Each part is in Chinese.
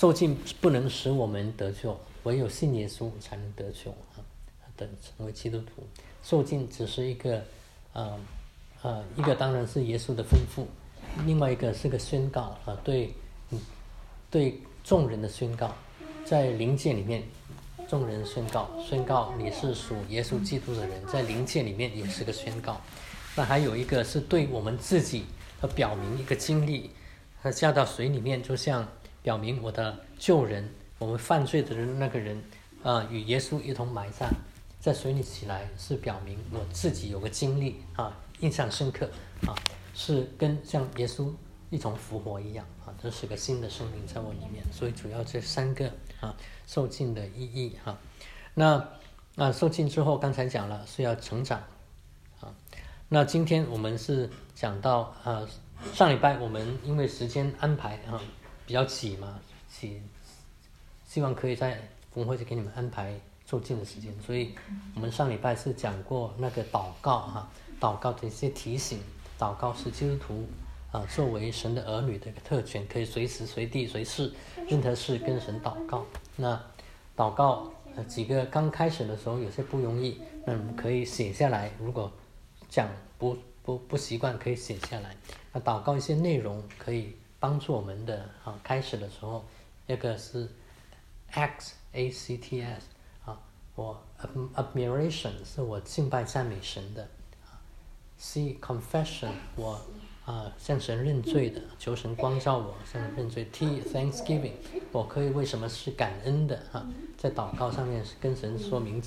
受尽不能使我们得救，唯有信耶稣才能得救啊！等成为基督徒，受尽只是一个，呃，呃，一个当然是耶稣的吩咐，另外一个是个宣告啊，对，对众人的宣告，在灵界里面，众人宣告，宣告你是属耶稣基督的人，在灵界里面也是个宣告。那还有一个是对我们自己和表明一个经历，他下到水里面，就像。表明我的旧人，我们犯罪的人那个人，啊，与耶稣一同埋葬，在水里起来，是表明我自己有个经历啊，印象深刻啊，是跟像耶稣一同复活一样啊，这是个新的生命在我里面。所以主要这三个啊，受尽的意义哈。那那受尽之后，刚才讲了是要成长啊。那今天我们是讲到啊，上礼拜我们因为时间安排啊。比较挤嘛，挤，希望可以在峰会就给你们安排就近的时间。所以，我们上礼拜是讲过那个祷告哈，祷告的一些提醒。祷告是基督徒啊，作为神的儿女的一个特权，可以随时随地随时任何事跟神祷告。那祷告呃几个刚开始的时候有些不容易，那我们可以写下来。如果讲不不不习惯，可以写下来。那祷告一些内容可以。帮助我们的啊，开始的时候，那个是 X A C T S 啊，我 admiration 是我敬拜赞美神的，C confession 我啊向神认罪的，求神光照我向神认罪。T Thanksgiving 我可以为什么是感恩的啊，在祷告上面跟神说明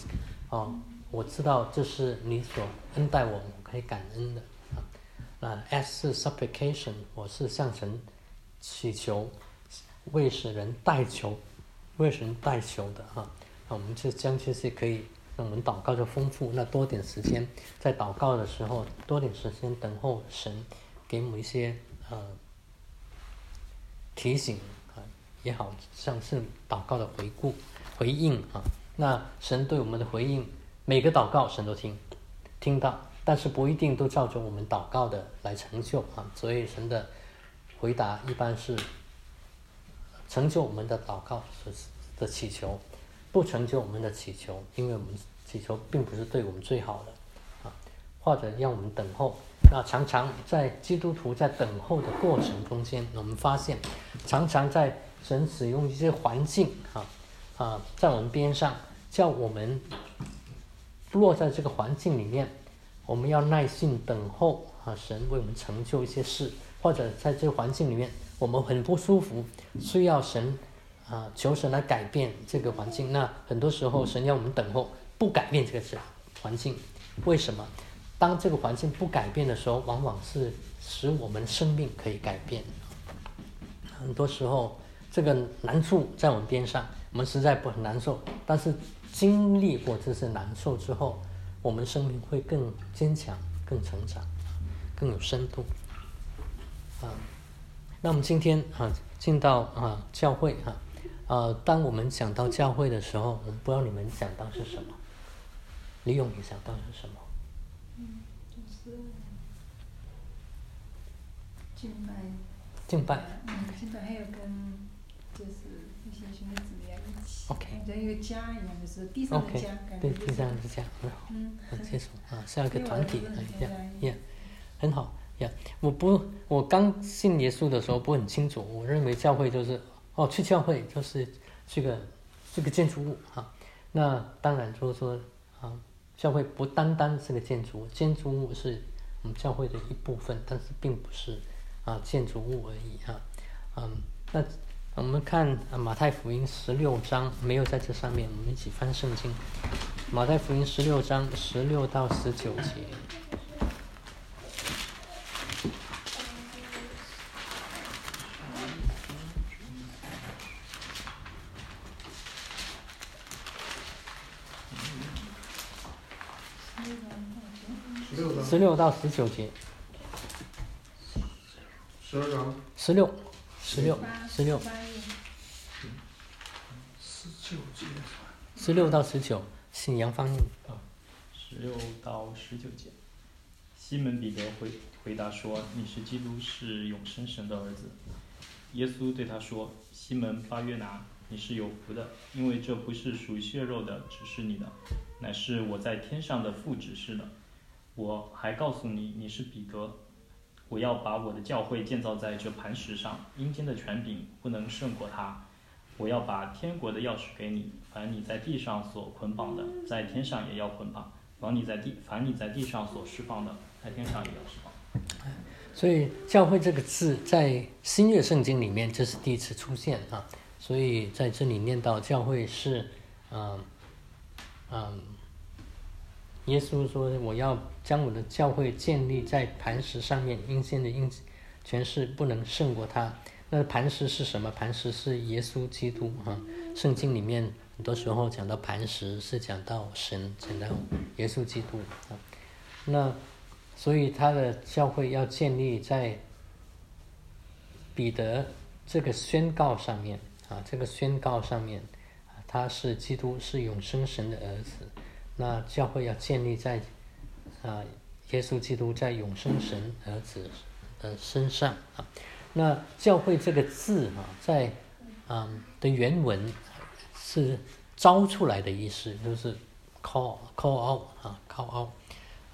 哦，我知道这是你所恩待我，我可以感恩的啊。那 S 是 supplication 我是向神。祈求为使人代求，为使人代求的哈，那我们就将这些可以让我们祷告就丰富。那多点时间在祷告的时候，多点时间等候神给我们一些呃提醒啊，也好像是祷告的回顾回应啊。那神对我们的回应，每个祷告神都听听到，但是不一定都照着我们祷告的来成就啊。所以神的。回答一般是成就我们的祷告是的祈求，不成就我们的祈求，因为我们祈求并不是对我们最好的啊，或者让我们等候。那常常在基督徒在等候的过程中间，我们发现常常在神使用一些环境啊啊，在我们边上，叫我们落在这个环境里面，我们要耐心等候啊，神为我们成就一些事。或者在这个环境里面，我们很不舒服，需要神啊，求神来改变这个环境。那很多时候，神要我们等候，不改变这个环境。为什么？当这个环境不改变的时候，往往是使我们生命可以改变。很多时候，这个难处在我们边上，我们实在不很难受。但是经历过这些难受之后，我们生命会更坚强、更成长、更有深度。啊，那我们今天啊进到啊教会哈，呃，当我们讲到教会的时候，我不知道你们想到是什么？李勇，你想到是什么？嗯，就是敬拜。敬拜。嗯，敬拜还有跟就是一些兄弟姊妹一起。OK。像一个家一样，就是地上的家。对，地上的家，很好。嗯。很清楚啊，像一个团体一样，一样，很好。我不，我刚信耶稣的时候不很清楚，我认为教会就是哦，去教会就是这个这个建筑物啊。那当然就是说啊，教会不单单是个建筑物，建筑物是我们教会的一部分，但是并不是啊建筑物而已哈。嗯，那我们看马太福音十六章，没有在这上面，我们一起翻圣经。马太福音十六章十六到十九节。十六到十九节。十二章。十六，十六，十六。十九节。十六到十九，信阳方。啊，十六到十九节。西门彼得回回答说：“你是基督，是永生神的儿子。”耶稣对他说：“西门巴约拿，你是有福的，因为这不是属血肉的指示你的，乃是我在天上的父指示的。我还告诉你，你是彼得，我要把我的教会建造在这磐石上，阴间的权柄不能胜过他。我要把天国的钥匙给你，凡你在地上所捆绑的，在天上也要捆绑；凡你在地，凡你在地上所释放的，在天上也要释放。”所以“教会”这个字在新约圣经里面这是第一次出现啊，所以在这里念到教会是，嗯，嗯，耶稣说我要将我的教会建立在磐石上面，阴间的阴权势不能胜过他。那磐石是什么？磐石是耶稣基督啊。圣经里面很多时候讲到磐石是讲到神，讲到耶稣基督啊。那所以他的教会要建立在彼得这个宣告上面啊，这个宣告上面，他是基督，是永生神的儿子。那教会要建立在啊，耶稣基督在永生神儿子的身上啊。那教会这个字啊，在啊的原文是招出来的意思，就是 call call out 啊，call out。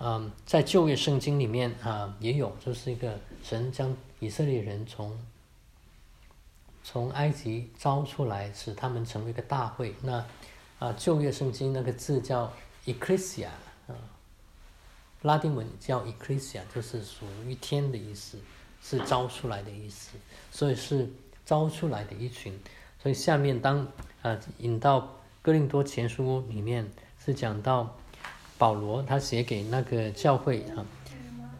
嗯，在旧约圣经里面啊，也有，就是一个神将以色列人从从埃及招出来，使他们成为一个大会。那啊，旧约圣经那个字叫 ecclesia，拉丁文叫 ecclesia，就是属于天的意思，是招出来的意思，所以是招出来的一群。所以下面当啊引到哥林多前书里面是讲到。保罗他写给那个教会啊，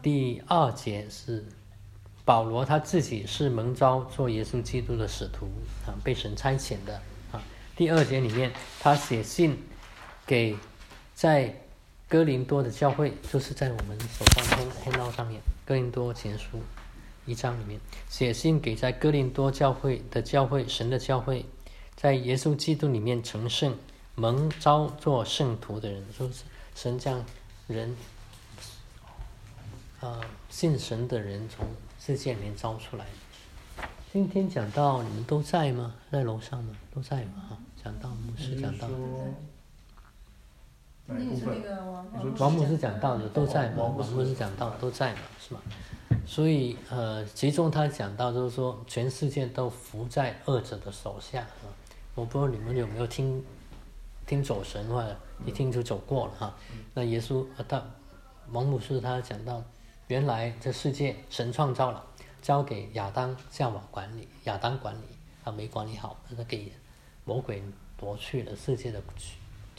第二节是保罗他自己是蒙召做耶稣基督的使徒啊，被神差遣的啊。第二节里面他写信给在哥林多的教会，就是在我们手上黑黑道上面，哥林多前书一章里面写信给在哥林多教会的教会神的教会，在耶稣基督里面成圣蒙召做圣徒的人，就是？神将人，啊，信神的人从世界里面招出来。今天讲到你们都在吗？在楼上吗？都在吗？哈，讲到牧师讲到。王王牧师讲到的都在嘛？王母是讲到都在嘛？是吧？所以呃，其中他讲到就是说，全世界都伏在恶者的手下啊。我不知道你们有没有听听走神话。一听就走过了哈，那耶稣他王母是他讲到，原来这世界神创造了，交给亚当夏娃管理，亚当管理他没管理好，他给魔鬼夺去了世界的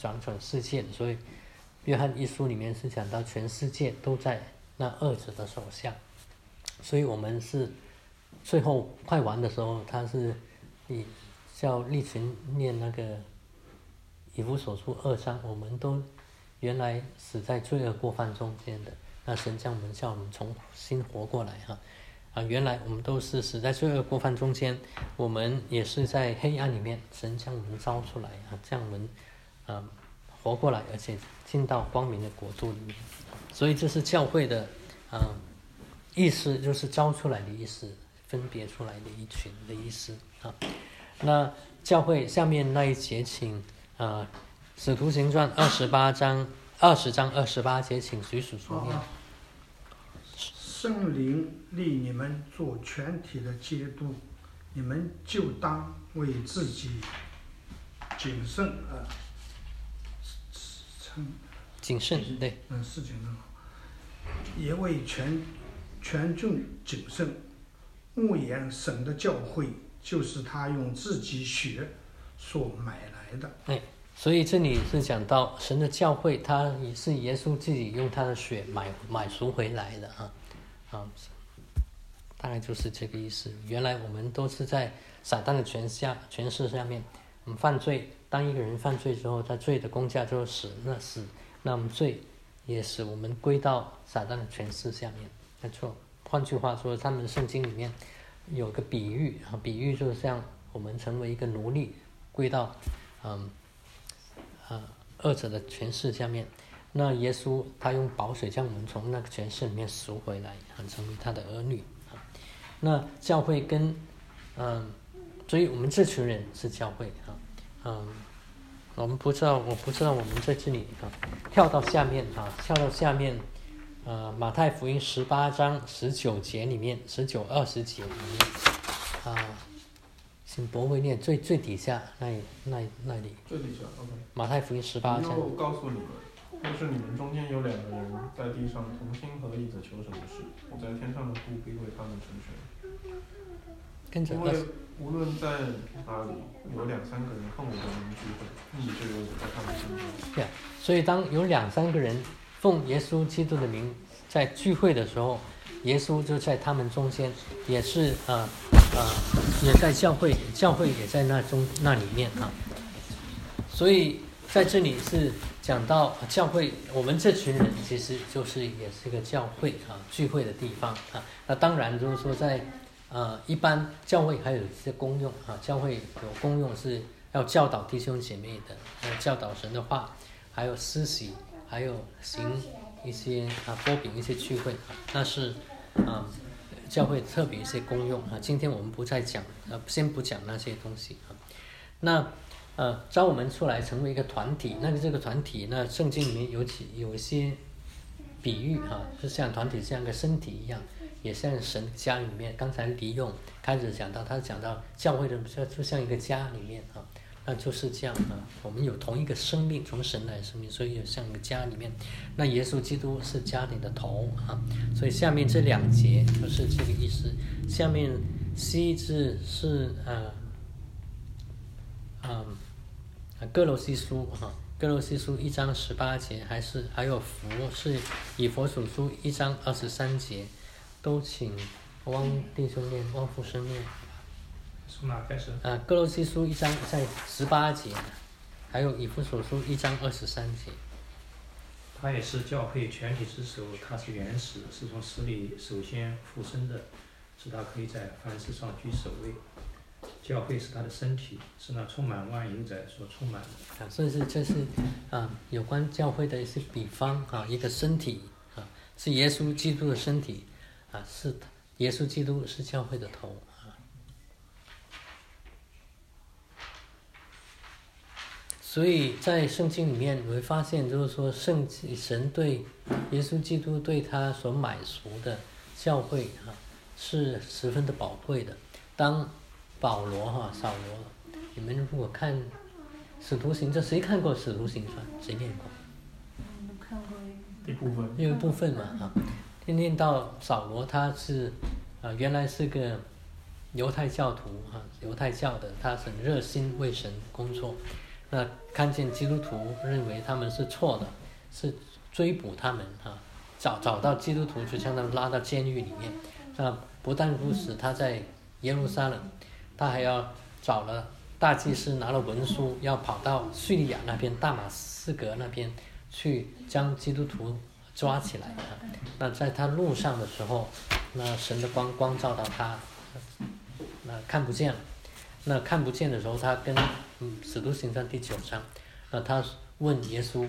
掌权世界，所以约翰一书里面是讲到全世界都在那二者的手下，所以我们是最后快完的时候，他是以叫立群念那个。以弗所书二章，我们都原来死在罪恶过犯中间的，那神将我们叫我们重新活过来哈啊！原来我们都是死在罪恶过犯中间，我们也是在黑暗里面，神将我们招出来啊，将我们啊活过来，而且进到光明的国度里面。所以这是教会的啊意思，就是招出来的意思，分别出来的一群的意思啊。那教会下面那一节，请。啊，《使徒行传》二十八章二十章二十八节，请随属说念。圣灵立你们做全体的监督，你们就当为自己谨慎啊，称谨慎对，嗯，是谨慎，也为全全众谨慎，牧言神的教诲，就是他用自己血所买来的。哎。所以这里是讲到神的教会，他也是耶稣自己用他的血买买赎回来的啊，啊，大概就是这个意思。原来我们都是在撒旦的权下权势下面，我们犯罪。当一个人犯罪之后，他罪的公价就是死，那死，那我们罪也使我们归到撒旦的权势下面。没错，换句话说，他们圣经里面有个比喻啊，比喻就是像我们成为一个奴隶，归到嗯。啊，二者的权势下面，那耶稣他用宝水将我们从那个权势里面赎回来，啊成为他的儿女啊。那教会跟嗯，所以我们这群人是教会啊，嗯，我们不知道，我不知道我们在这里啊，跳到下面啊，跳到下面，呃，马太福音十八章十九节里面，十九二十节里面啊，请博会念最最底下那那那里，最底下，OK。马太福音十八章，又告诉你们，就是你们中间有两个人在地上同心合意的求什么事，我在天上的父必为他们成全。跟着因为无论在哪里有两三个人奉我的名聚会，你就有我在他们中间。所以当有两三个人奉耶稣基督的名在聚会的时候，耶稣就在他们中间，也是呃呃也在教会，教会也在那中那里面啊。所以在这里是讲到教会，我们这群人其实就是也是一个教会啊聚会的地方啊。那当然就是说在呃一般教会还有一些功用啊，教会有功用是要教导弟兄姐妹的，要教导神的话，还有施洗，还有行一些啊波饼一些聚会，那是啊教会特别一些功用啊。今天我们不再讲，呃，先不讲那些东西啊。那呃，招我们出来成为一个团体，那个这个团体，那圣经里面有几有一些比喻哈、就像团体像个身体一样，也像神家里面。刚才李勇开始讲到，他讲到教会的就就像一个家里面啊，那就是这样啊。我们有同一个生命，从神来生命，所以有像一个家里面。那耶稣基督是家里的头啊，所以下面这两节就是这个意思。下面西字是呃。嗯，各罗西书哈，各罗西书一章十八节，还是还有福是以佛所书一章二十三节，都请汪弟兄念，汪父生念。从哪开始？啊，各罗西书一章在十八节，还有以弗所书一章二十三节。他也是教会全体之首，他是原始，是从死里首先复生的，使他可以在凡事上居首位。教会是他的身体，是那充满万有者所充满的。啊，所以是这是啊，有关教会的一些比方啊，一个身体啊，是耶稣基督的身体啊，是耶稣基督是教会的头啊。所以在圣经里面，你会发现，就是说，圣神对耶稣基督对他所买赎的教会啊，是十分的宝贵的。当保罗哈，扫罗，你们如果看《使徒行传》，谁看过《使徒行传》？谁念过？看过一部分。有一部分嘛哈，天天到扫罗，他是啊，原来是个犹太教徒哈，犹太教的，他很热心为神工作。那看见基督徒认为他们是错的，是追捕他们哈，找找到基督徒就将他们拉到监狱里面。那不但如此，他在耶路撒冷。他还要找了大祭司，拿了文书，要跑到叙利亚那边大马士革那边去将基督徒抓起来啊。那在他路上的时候，那神的光光照到他，那看不见了。那看不见的时候，他跟嗯使徒行传第九章，那他问耶稣，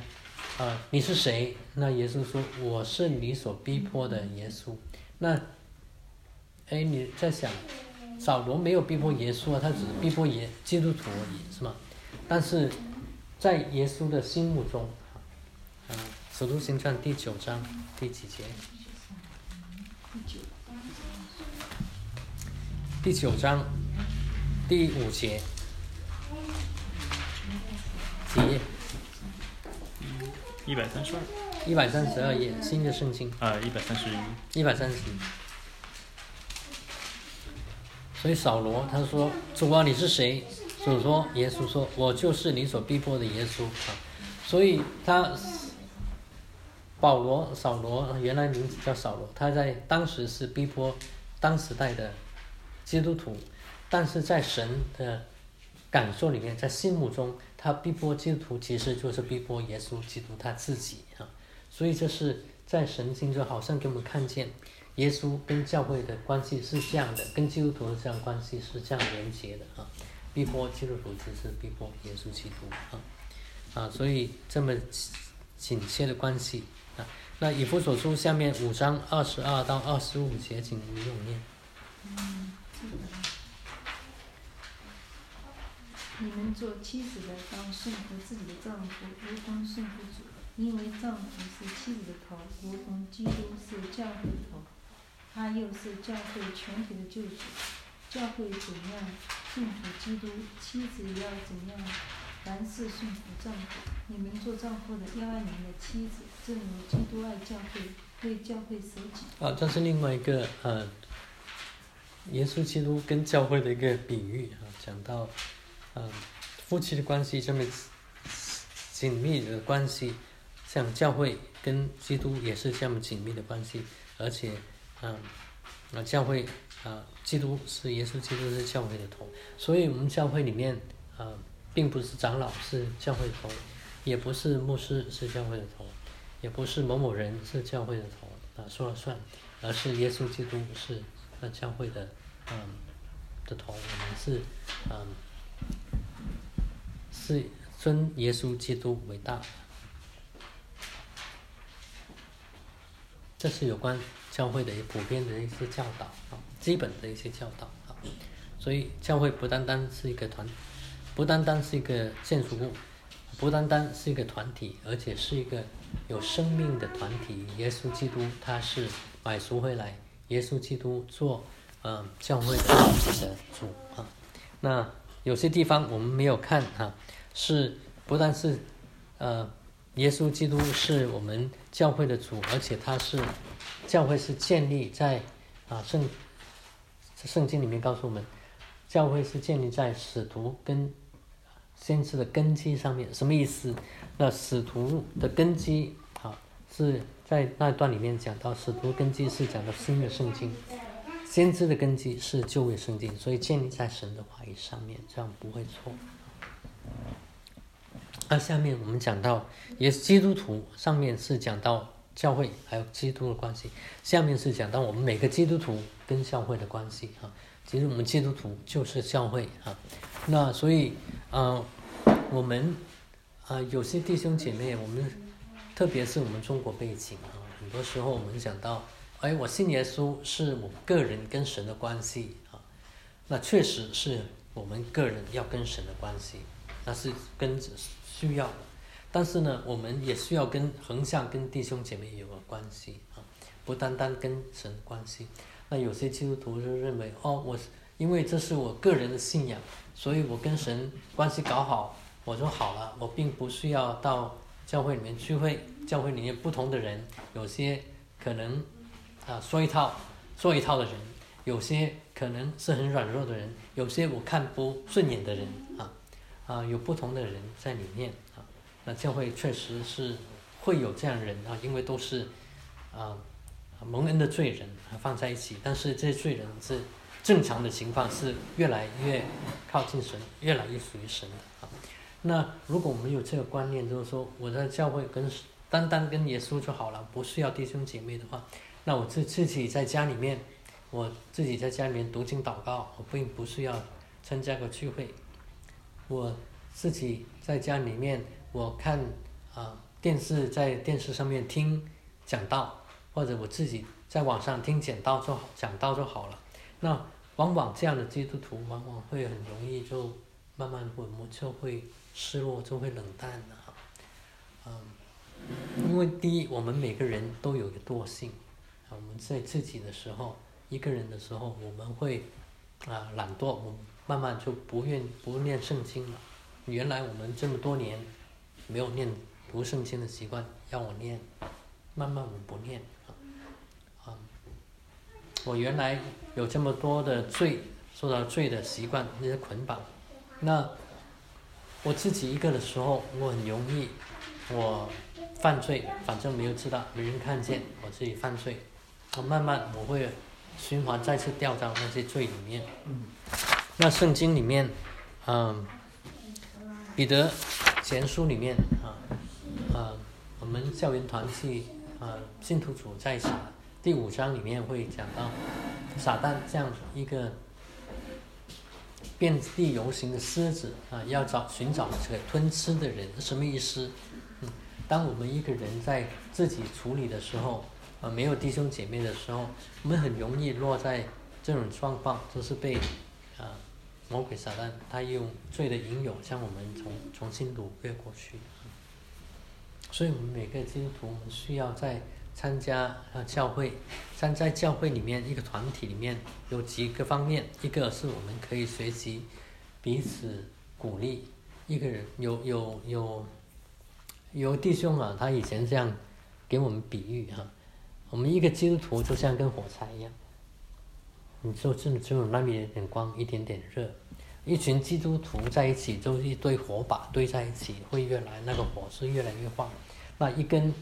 啊你是谁？那耶稣说我是你所逼迫的耶稣。那，哎你在想？扫罗没有逼迫耶稣啊，他只是逼迫耶基督徒而已，是吗？但是在耶稣的心目中，《使徒行传》第九章第几节？第九章第五节，几页？一百三十二。一百三十二页，新的圣经。啊，一百三十一。一百三十一。所以扫罗他说：“主啊，你是谁？”主说：“耶稣说，我就是你所逼迫的耶稣啊。”所以他保罗扫罗原来名字叫扫罗，他在当时是逼迫当时代的基督徒，但是在神的感受里面，在心目中，他逼迫基督徒其实就是逼迫耶稣基督他自己啊。所以这是在神心中好像给我们看见。耶稣跟教会的关系是这样的，跟基督徒的这样关系是这样连接的啊。逼迫基督徒就是逼迫耶稣基督啊啊，所以这么紧切的关系。那以弗所书下面五章二十二到二十五节，请李永念。你们做妻子的当顺服自己的丈夫，如同顺服主，因为丈夫是妻子的头，如同基督是教会的头，他又是教会全体的救主。教会怎样顺服基督，妻子要怎样凡事顺服丈夫。你们做丈夫的要爱你们的妻子，正如基督爱教会，为教会舍己。啊，这是另外一个呃，耶稣基督跟教会的一个比喻啊，讲到，嗯、夫妻的关系这么紧密的关系，像教会跟基督也是这么紧密的关系，而且，嗯、啊，教会啊，基督是耶稣基督是教会的头，所以我们教会里面啊，并不是长老是教会的头，也不是牧师是教会的头，也不是某某人是教会的头啊说了算，而是耶稣基督是那教会的嗯的头，我们是嗯是尊耶稣基督为大。这是有关教会的普遍的一些教导啊，基本的一些教导啊。所以教会不单单是一个团，不单单是一个建筑物，不单单是一个团体，而且是一个有生命的团体。耶稣基督他是买赎回来，耶稣基督做嗯、呃教会的主啊。那有些地方我们没有看啊，是不但是呃耶稣基督是我们教会的主，而且他是教会是建立在啊圣圣经里面告诉我们，教会是建立在使徒跟先知的根基上面。什么意思？那使徒的根基啊是在那段里面讲到，使徒根基是讲到新的圣经，先知的根基是旧约圣经，所以建立在神的话语上面，这样不会错。那下面我们讲到，也是基督徒，上面是讲到教会还有基督的关系，下面是讲到我们每个基督徒跟教会的关系啊。其实我们基督徒就是教会啊。那所以，呃，我们啊、有些弟兄姐妹，我们特别是我们中国背景啊，很多时候我们讲到，哎，我信耶稣是我个人跟神的关系啊。那确实是我们个人要跟神的关系，那是跟需要。但是呢，我们也需要跟横向跟弟兄姐妹有个关系啊，不单单跟神关系。那有些基督徒就认为，哦，我因为这是我个人的信仰，所以我跟神关系搞好，我就好了，我并不需要到教会里面聚会。教会里面不同的人，有些可能啊说一套做一套的人，有些可能是很软弱的人，有些我看不顺眼的人啊啊，有不同的人在里面啊。那教会确实是会有这样的人啊，因为都是啊蒙恩的罪人啊放在一起，但是这些罪人是正常的情况是越来越靠近神，越来越属于神的啊。那如果我们有这个观念，就是说我在教会跟单单跟耶稣就好了，不需要弟兄姐妹的话，那我自自己在家里面，我自己在家里面读经祷告，我并不需要参加个聚会，我自己在家里面，我看啊、电视，在电视上面听讲道，或者我自己在网上听讲道就讲道就好了。那往往这样的基督徒，往往会很容易就慢慢会就会失落，就会冷淡了哈。嗯，因为第一，我们每个人都有一个惰性啊，我们在自己的时候，一个人的时候，我们会啊懒惰，我们慢慢就不愿不念圣经了。原来我们这么多年没有念读圣经的习惯，要我念，慢慢我不念。我原来有这么多的罪，受到罪的习惯那些捆绑，那我自己一个的时候，我很容易我犯罪，反正没有知道，没人看见我自己犯罪，我慢慢我会循环再次掉到那些罪里面。嗯那圣经里面，嗯，彼得前书里面啊，啊，我们校园团契啊，信徒组在一起，第五章里面会讲到撒旦这样一个遍地游行的狮子啊，要找寻找这个吞吃的人，什么意思？嗯，当我们一个人在自己处理的时候，啊，没有弟兄姐妹的时候，我们很容易落在这种状况，就是被啊魔鬼撒旦他用罪的引诱将我们重重新掳掠过去。所以，我们每个基督徒，我们需要在参加啊教会，站在教会里面一个团体里面有几个方面，一个是我们可以学习彼此鼓励，一个人有有有有弟兄啊，他以前这样给我们比喻哈，我们一个基督徒就像跟火柴一样，你就只只有那么一点光，一点点热，一群基督徒在一起，就是一堆火把堆在一起，会越来那个火是越来越旺，那一根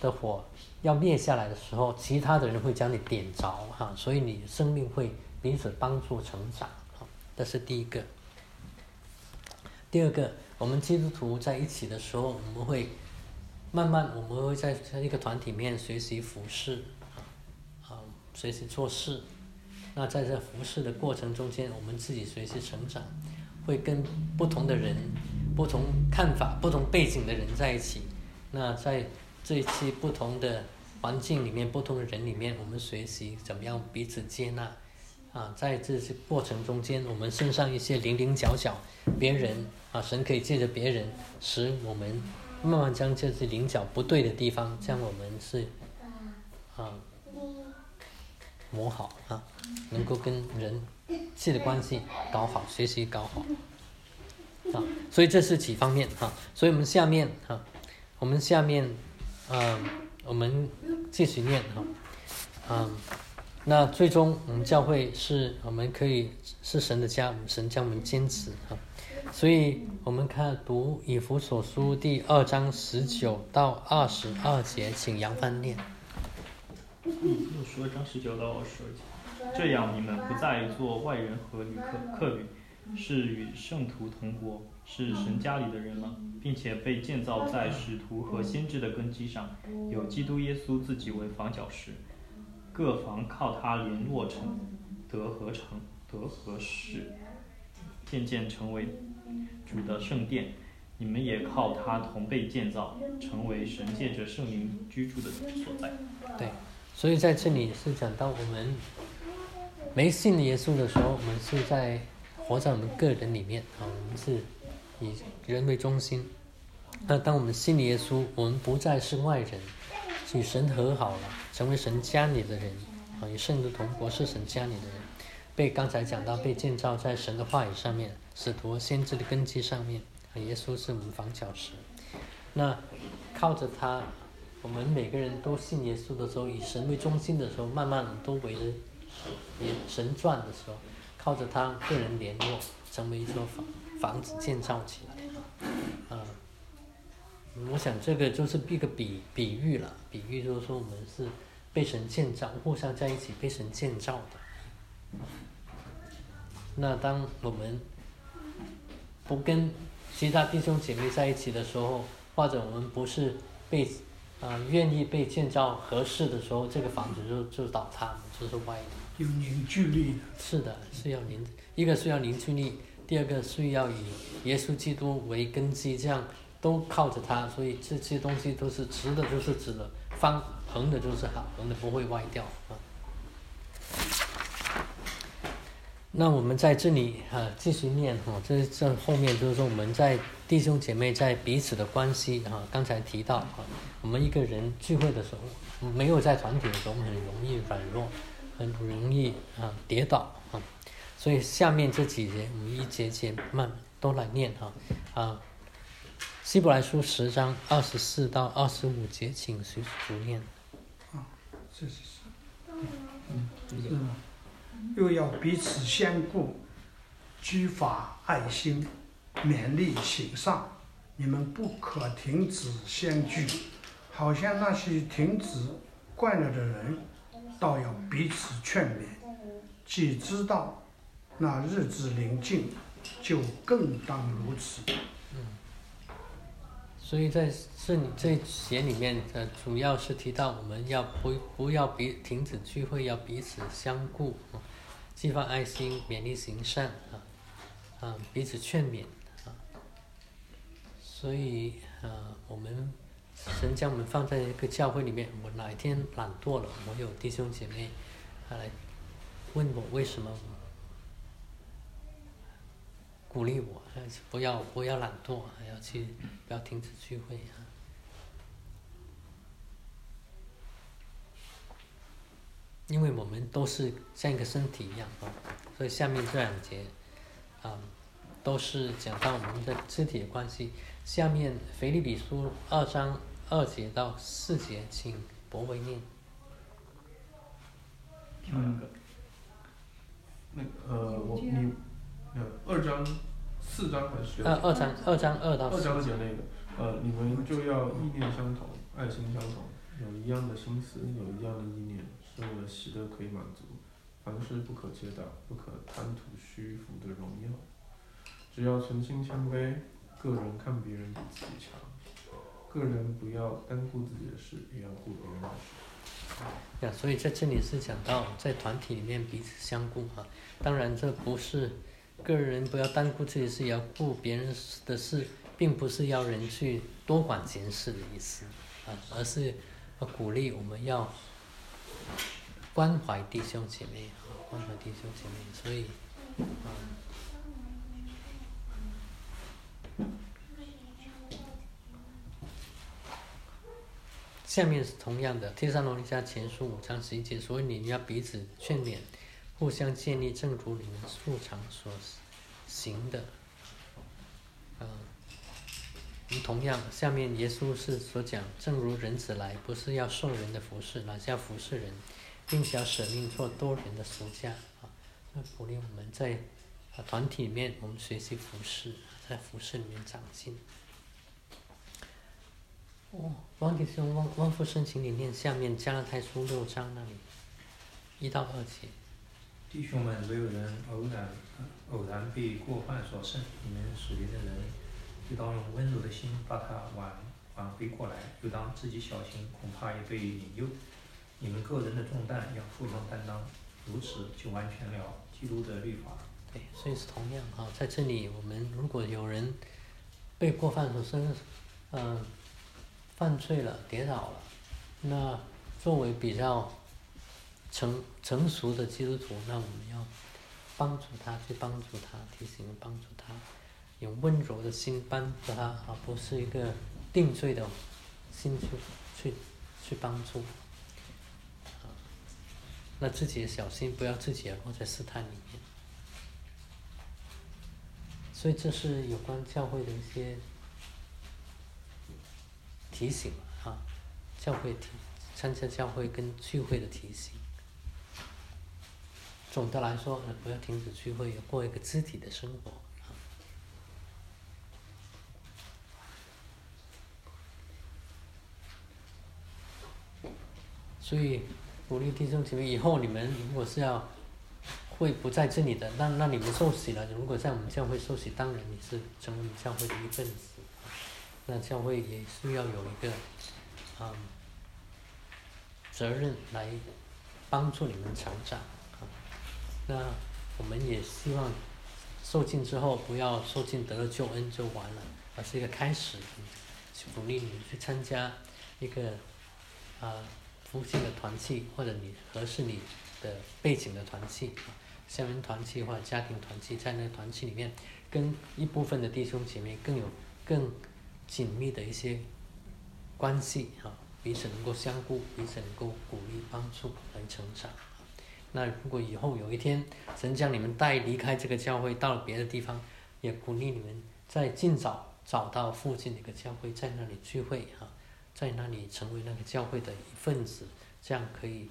的火要灭下来的时候，其他的人会将你点着哈，所以你生命会彼此帮助成长哈，这是第一个。第二个，我们基督徒在一起的时候，我们会慢慢，我们会在在一个团体里面学习服侍，啊，学习做事。那在这服侍的过程中间，我们自己学习成长，会跟不同的人、不同看法、不同背景的人在一起。那在这一期不同的环境里面、不同的人里面，我们学习怎么样彼此接纳。啊，在这些过程中间，我们身上一些零零角角，别人啊，神可以借着别人，使我们慢慢将这些棱角不对的地方，将我们是啊磨好啊，能够跟人际的关系搞好，学习搞好啊。所以这是几方面哈。所以我们下面哈，我们下面嗯，我们继续念哈，嗯。那最终，我们教会是我们可以是神的家，神将我们坚持哈。所以我们看读以弗所书第二章十九到二十二节，请杨帆念。又说章十九到二十二节，这样你们不再做外人和旅客客旅，是与圣徒同国，是神家里的人了，并且被建造在使徒和先知的根基上，有基督耶稣自己为房角石。各房靠它联络成，得合成，得合适，渐渐成为主的圣殿。你们也靠它同被建造，成为神借着圣灵居住的所在。对，所以在这里是讲到我们没信耶稣的时候，我们是在活在我们个人里面啊，我们是以人为中心。那当我们信耶稣，我们不再是外人，与神和好了。成为神家里的人，啊，与圣徒同国是神家里的人，被刚才讲到被建造在神的话语上面，使徒先知的根基上面，啊，耶稣是我们房角石。那靠着他，我们每个人都信耶稣的时候，以神为中心的时候，慢慢都围着神转的时候，靠着他个人联络，成为一座房房子建造起来，啊。我想这个就是一个比比喻了，比喻就是说我们是被神建造，互相在一起被神建造的。那当我们不跟其他弟兄姐妹在一起的时候，或者我们不是被啊愿意被建造合适的时候，这个房子就就倒塌，就是歪的。有凝聚力的。是的，是要凝，一个是要凝聚力，第二个是要以耶稣基督为根基，这样。都靠着它，所以这些东西都是直的，就是直的；方横的，就是好，横的不会歪掉啊。那我们在这里啊，继续念哈，这这后面就是说我们在弟兄姐妹在彼此的关系啊，刚才提到啊，我们一个人聚会的时候，没有在团体的时候，很容易软弱，很容易啊跌倒。所以下面这几节，我们一节节慢都来念哈。啊。希伯来书十章二十四到二十五节，请随主念。啊，这是是，嗯，是吗？又要彼此相顾，激发爱心，勉励行善。你们不可停止相聚，好像那些停止惯了的人，倒要彼此劝勉。既知道那日子临近，就更当如此。嗯所以在这里这节里面，呃，主要是提到我们要不不要彼停止聚会，要彼此相顾，激发爱心，勉励行善，啊，啊，彼此劝勉，啊。所以，啊，我们神将我们放在一个教会里面，我哪一天懒惰了，我有弟兄姐妹，啊，来问我为什么鼓励我，不要不要懒惰，还要去不要停止聚会啊。因为我们都是像一个身体一样啊，所以下面这两节啊，都是讲到我们的肢体的关系。下面腓立比书二章二节到四节，请博维念。挑两个。那个呃，我你呃二章四章还是呃二章二章二到二章讲那个呃，你们就要意念相同，爱心相同，有一样的心思，有一样的意念，是为了喜乐可以满足。凡事不可结党，不可贪图虚浮的荣耀，只要存心谦卑，个人看别人比自己强，个人不要单顾自己的事，也要顾别人的事。呀，所以在这里是讲到在团体里面彼此相顾哈。当然，这不是个人不要单顾自己的事，也要顾别人的事，并不是要人去多管闲事的意思啊，而是鼓励我们要关怀弟兄姐妹啊，关怀弟兄姐妹。所以，啊，下面是同样的，《天山龙尼迦前书》五章十一节，所以你要彼此劝勉，互相建立，正如你们素常所行的。嗯，同样，下面耶稣是所讲，正如人子来，不是要受人的服侍，乃是要服侍人，并且要舍命做多人的赎价啊。那鼓励我们在啊团体里面，我们学习服侍，在服侍里面长进。哦，王弟兄，汪汪父申请里面下面加拉太书六章那里一到二节，弟兄们，没有人偶然偶然被过犯所胜，你们属灵的人，就当用温柔的心把他挽挽回过来，就当自己小心，恐怕也被引诱。你们个人的重担要互相担当，如此就完全了基督的律法。对，所以是同样啊，在这里我们如果有人被过犯所胜，嗯、犯罪了，跌倒了，那作为比较成成熟的基督徒，那我们要帮助他，去帮助他，提醒帮助他，用温柔的心帮助他，而不是一个定罪的心去去去帮助。那自己也小心，不要自己也落在试探里面。所以这是有关教会的一些提醒啊，教会提参加教会跟聚会的提醒。总的来说，不要停止聚会，要过一个肢体的生活。所以鼓励弟兄姐妹，以后你们如果是要会不在这里的，那那你们受洗了，如果在我们教会受洗，当然你是成为我们教会的一份子。那教会也需要有一个，嗯，责任来帮助你们成长。那我们也希望受尽之后，不要受尽得了救恩就完了，而是一个开始，去鼓励你去参加一个啊福建的团契，或者你合适你的背景的团契啊，校园团契或者家庭团契，在那团契里面，跟一部分的弟兄姐妹更有更紧密的一些关系啊，彼此能够相顾，彼此能够鼓励帮助来成长。那如果以后有一天神将你们带离开这个教会，到了别的地方，也鼓励你们在尽早找到附近的一个教会，在那里聚会啊，在那里成为那个教会的一份子，这样可以，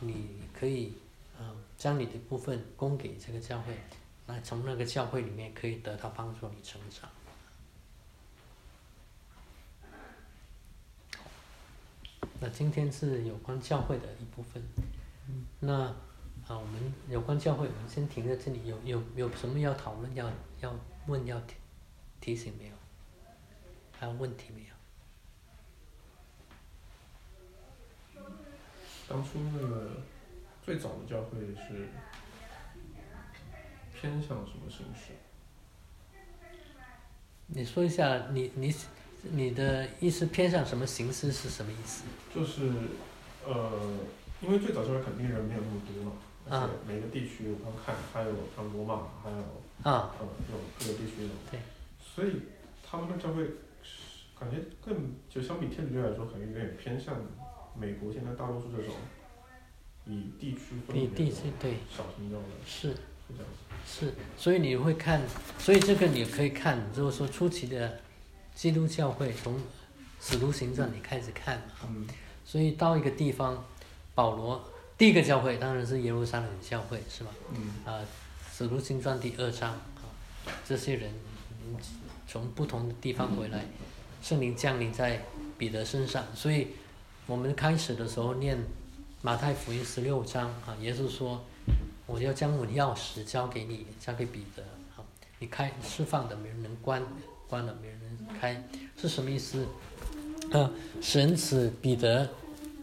你可以啊、呃将你的部分供给这个教会，那从那个教会里面可以得到帮助你成长。那今天是有关教会的一部分。那啊，我们有关教会，我们先停在这里。有有有什么要讨论、要要问、要提提醒没有？还有问题没有？当初那个最早的教会是偏向什么形式？你说一下，你你你的意思偏向什么形式是什么意思？就是呃，因为最早教会肯定人没有那么多嘛，而且每个地区我刚看还有像罗马，还有啊，呃有各个地区有。对。所以他们的教会感觉更就相比天主教来说，可能有点偏向美国现在大多数这种以地区分以地区对。小型教的，是。是，所以你会看，所以这个你可以看，如果说初期的基督教会从使徒行传你开始看嘛，嗯所以到一个地方，保罗第一个教会当然是耶路撒冷教会是吧？嗯啊，使徒行传第二章啊，这些人嗯从不同的地方回来，圣灵降临在彼得身上，所以我们开始的时候念马太福音十六章啊，耶稣说我要将我的钥匙交给你，交给彼得啊，你开释放的没人能关，关了没人能开，是什么意思？呃，神使彼得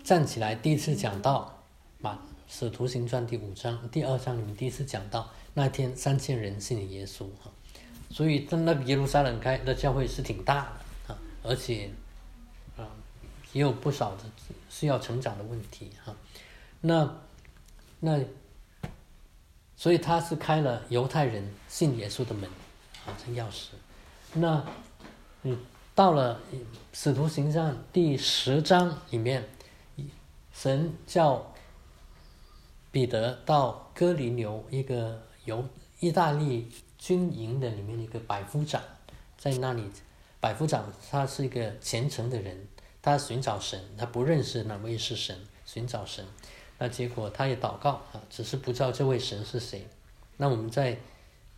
站起来第一次讲到马使徒行传第五章第二章里面第一次讲到那天三千人信耶稣哈，所以在那个耶路撒冷开的教会是挺大的啊，而且啊也有不少的需要成长的问题哈，那那所以他是开了犹太人信耶稣的门啊，这钥匙，那嗯到了使徒行传第十章里面，神叫彼得到哥尼流一个由意大利军营的里面一个百夫长，在那里，百夫长他是一个虔诚的人，他寻找神，他不认识哪位是神，寻找神，那结果他也祷告啊，只是不知道这位神是谁。那我们在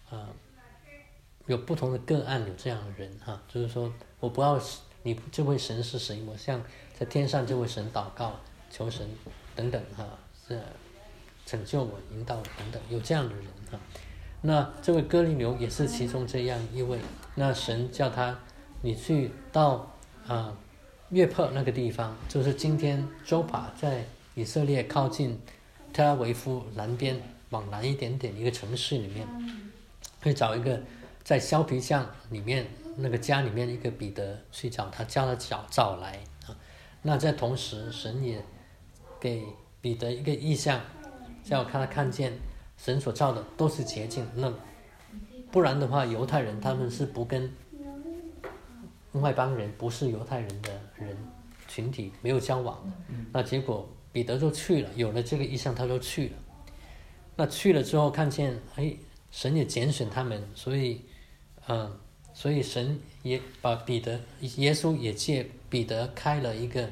啊、有不同的个案有这样的人哈、就是说我不知道你这位神是谁，我向在天上这位神祷告，求神等等哈、是拯救我、引导我等等，有这样的人哈、那这位哥利流也是其中这样一位。那神叫他，你去到啊约帕那个地方，就是今天周帕在以色列靠近特拉维夫南边往南一点点一个城市里面，去找一个在削皮匠里面那个家里面一个彼得去找他，叫他找找来啊。那在同时，神也给彼得一个意象，叫他看见神所造的都是洁净。那不然的话，犹太人他们是不跟外邦人不是犹太人的人群体没有交往的。那结果彼得就去了，有了这个意向，他就去了。那去了之后，看见哎，神也拣选他们，所以，嗯，所以神也把彼得，耶稣也借彼得开了一个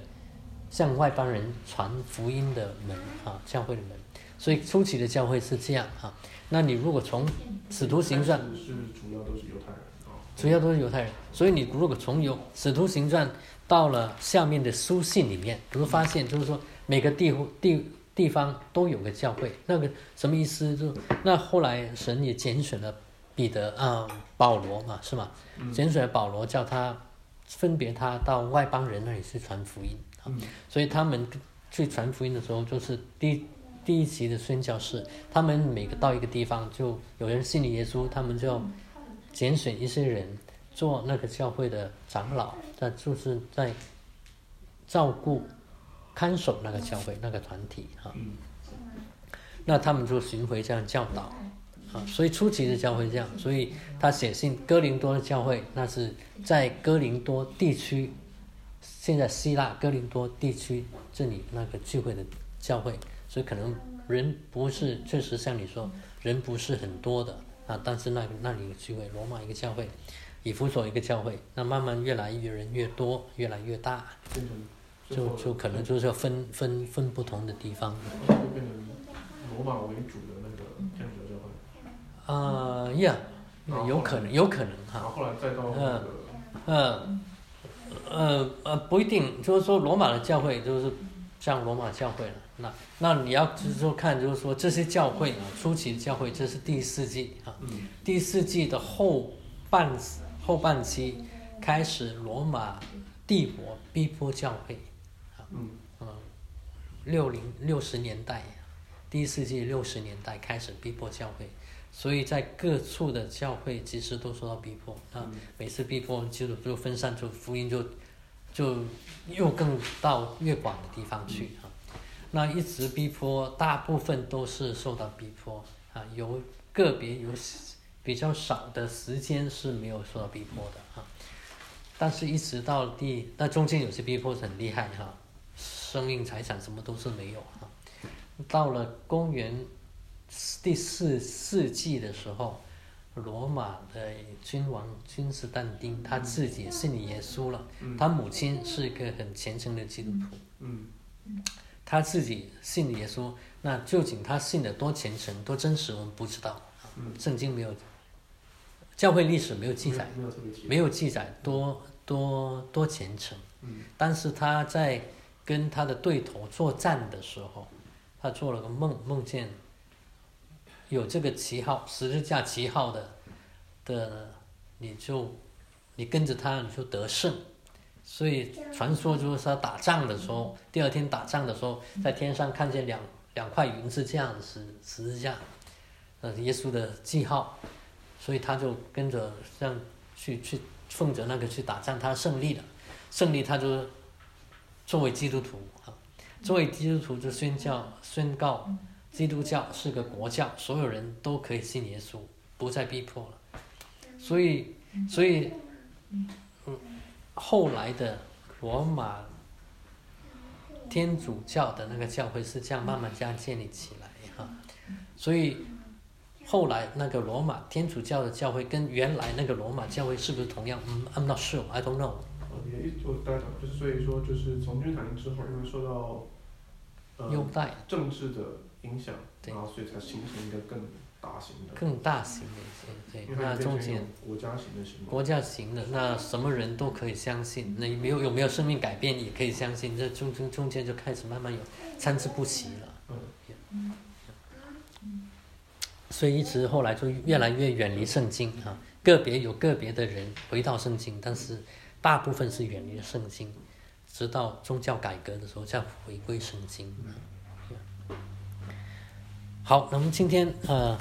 向外邦人传福音的门啊，教会的门。所以初期的教会是这样啊。那你如果从使徒行传，是主要都是犹太人啊。主要都是犹太人，所以你如果从有使徒行传到了下面的书信里面，你会发现就是说每个地地地方都有个教会，那个什么意思？就那后来神也拣选了彼得啊、保罗嘛，是吗？拣选了保罗，叫他分别他到外邦人那里去传福音啊。嗯所以他们去传福音的时候，就是第第一级的宣教士，他们每个到一个地方，就有人信了耶稣，他们就拣选一些人做那个教会的长老，那就是在照顾、看守那个教会那个团体啊。嗯那他们就巡回这样教导啊，所以初期的教会这样，所以他写信哥林多的教会，那是在哥林多地区，现在希腊哥林多地区这里那个聚会的教会，所以可能人不是，确实像你说，人不是很多的啊，但是那那里有聚会，罗马一个教会，以弗所一个教会，那慢慢越来越人越多，越来越大，就就可能就是要分分分不同的地方。就变成罗马为主的那个天主教教会，啊呀，有可能，有可能哈。然后后来再到那个呃，呃呃，不一定，就是说罗马的教会就是像罗马教会了。那那你要就是说看，就是说这些教会啊，初期的教会，这是第四纪啊，嗯。第四纪的后半后半期开始，罗马帝国逼迫教会，啊。嗯，六零六十年代，第一世纪六十年代开始逼迫教会，所以在各处的教会其实都受到逼迫。那嗯。每次逼迫就就分散，就福音就就又更到越广的地方去啊。那一直逼迫，大部分都是受到逼迫啊，有个别有比较少的时间是没有受到逼迫的啊。但是，一直到第那中间有些逼迫是很厉害哈，生命财产什么都是没有哈。到了公元第四世纪的时候，罗马的君王君士坦丁他自己信耶稣了，他母亲是一个很虔诚的基督徒，嗯他自己信耶稣，那究竟他信的多虔诚、多真实，我们不知道，嗯，圣经没有，教会历史没有记载。没有记载多多多虔诚，嗯。但是他在跟他的对头作战的时候，他做了个梦，梦见有这个旗号十字架旗号的的，你就你跟着他你就得胜，所以传说就是他打仗的时候，第二天打仗的时候，在天上看见两两块云是这样子十十字架，呃，耶稣的记号，所以他就跟着这样去去奉着那个去打仗，他胜利了，胜利他就作为基督徒啊，作为基督徒就宣教宣告基督教是个国教，所有人都可以信耶稣，不再逼迫了。所以，所以，嗯，后来的罗马天主教的那个教会是这样慢慢这样建立起来哈，所以后来那个罗马天主教的教会跟原来那个罗马教会是不是同样？嗯，I'm not sure, I don't know。呃，也一我大概懂，就是所以说就是从君士坦丁之后，因为受到呃优待政治的影响，对然后所以才形成一个更大型的，更大型的一些，对，那中间国家型的行。国家型的，那什么人都可以相信，那没有有没有生命改变也可以相信，这中中中间就开始慢慢有参差不齐了。嗯所以一直后来就越来越远离圣经啊，个别有个别的人回到圣经，但是大部分是远离圣经，直到宗教改革的时候再回归圣经。好，那么今天呃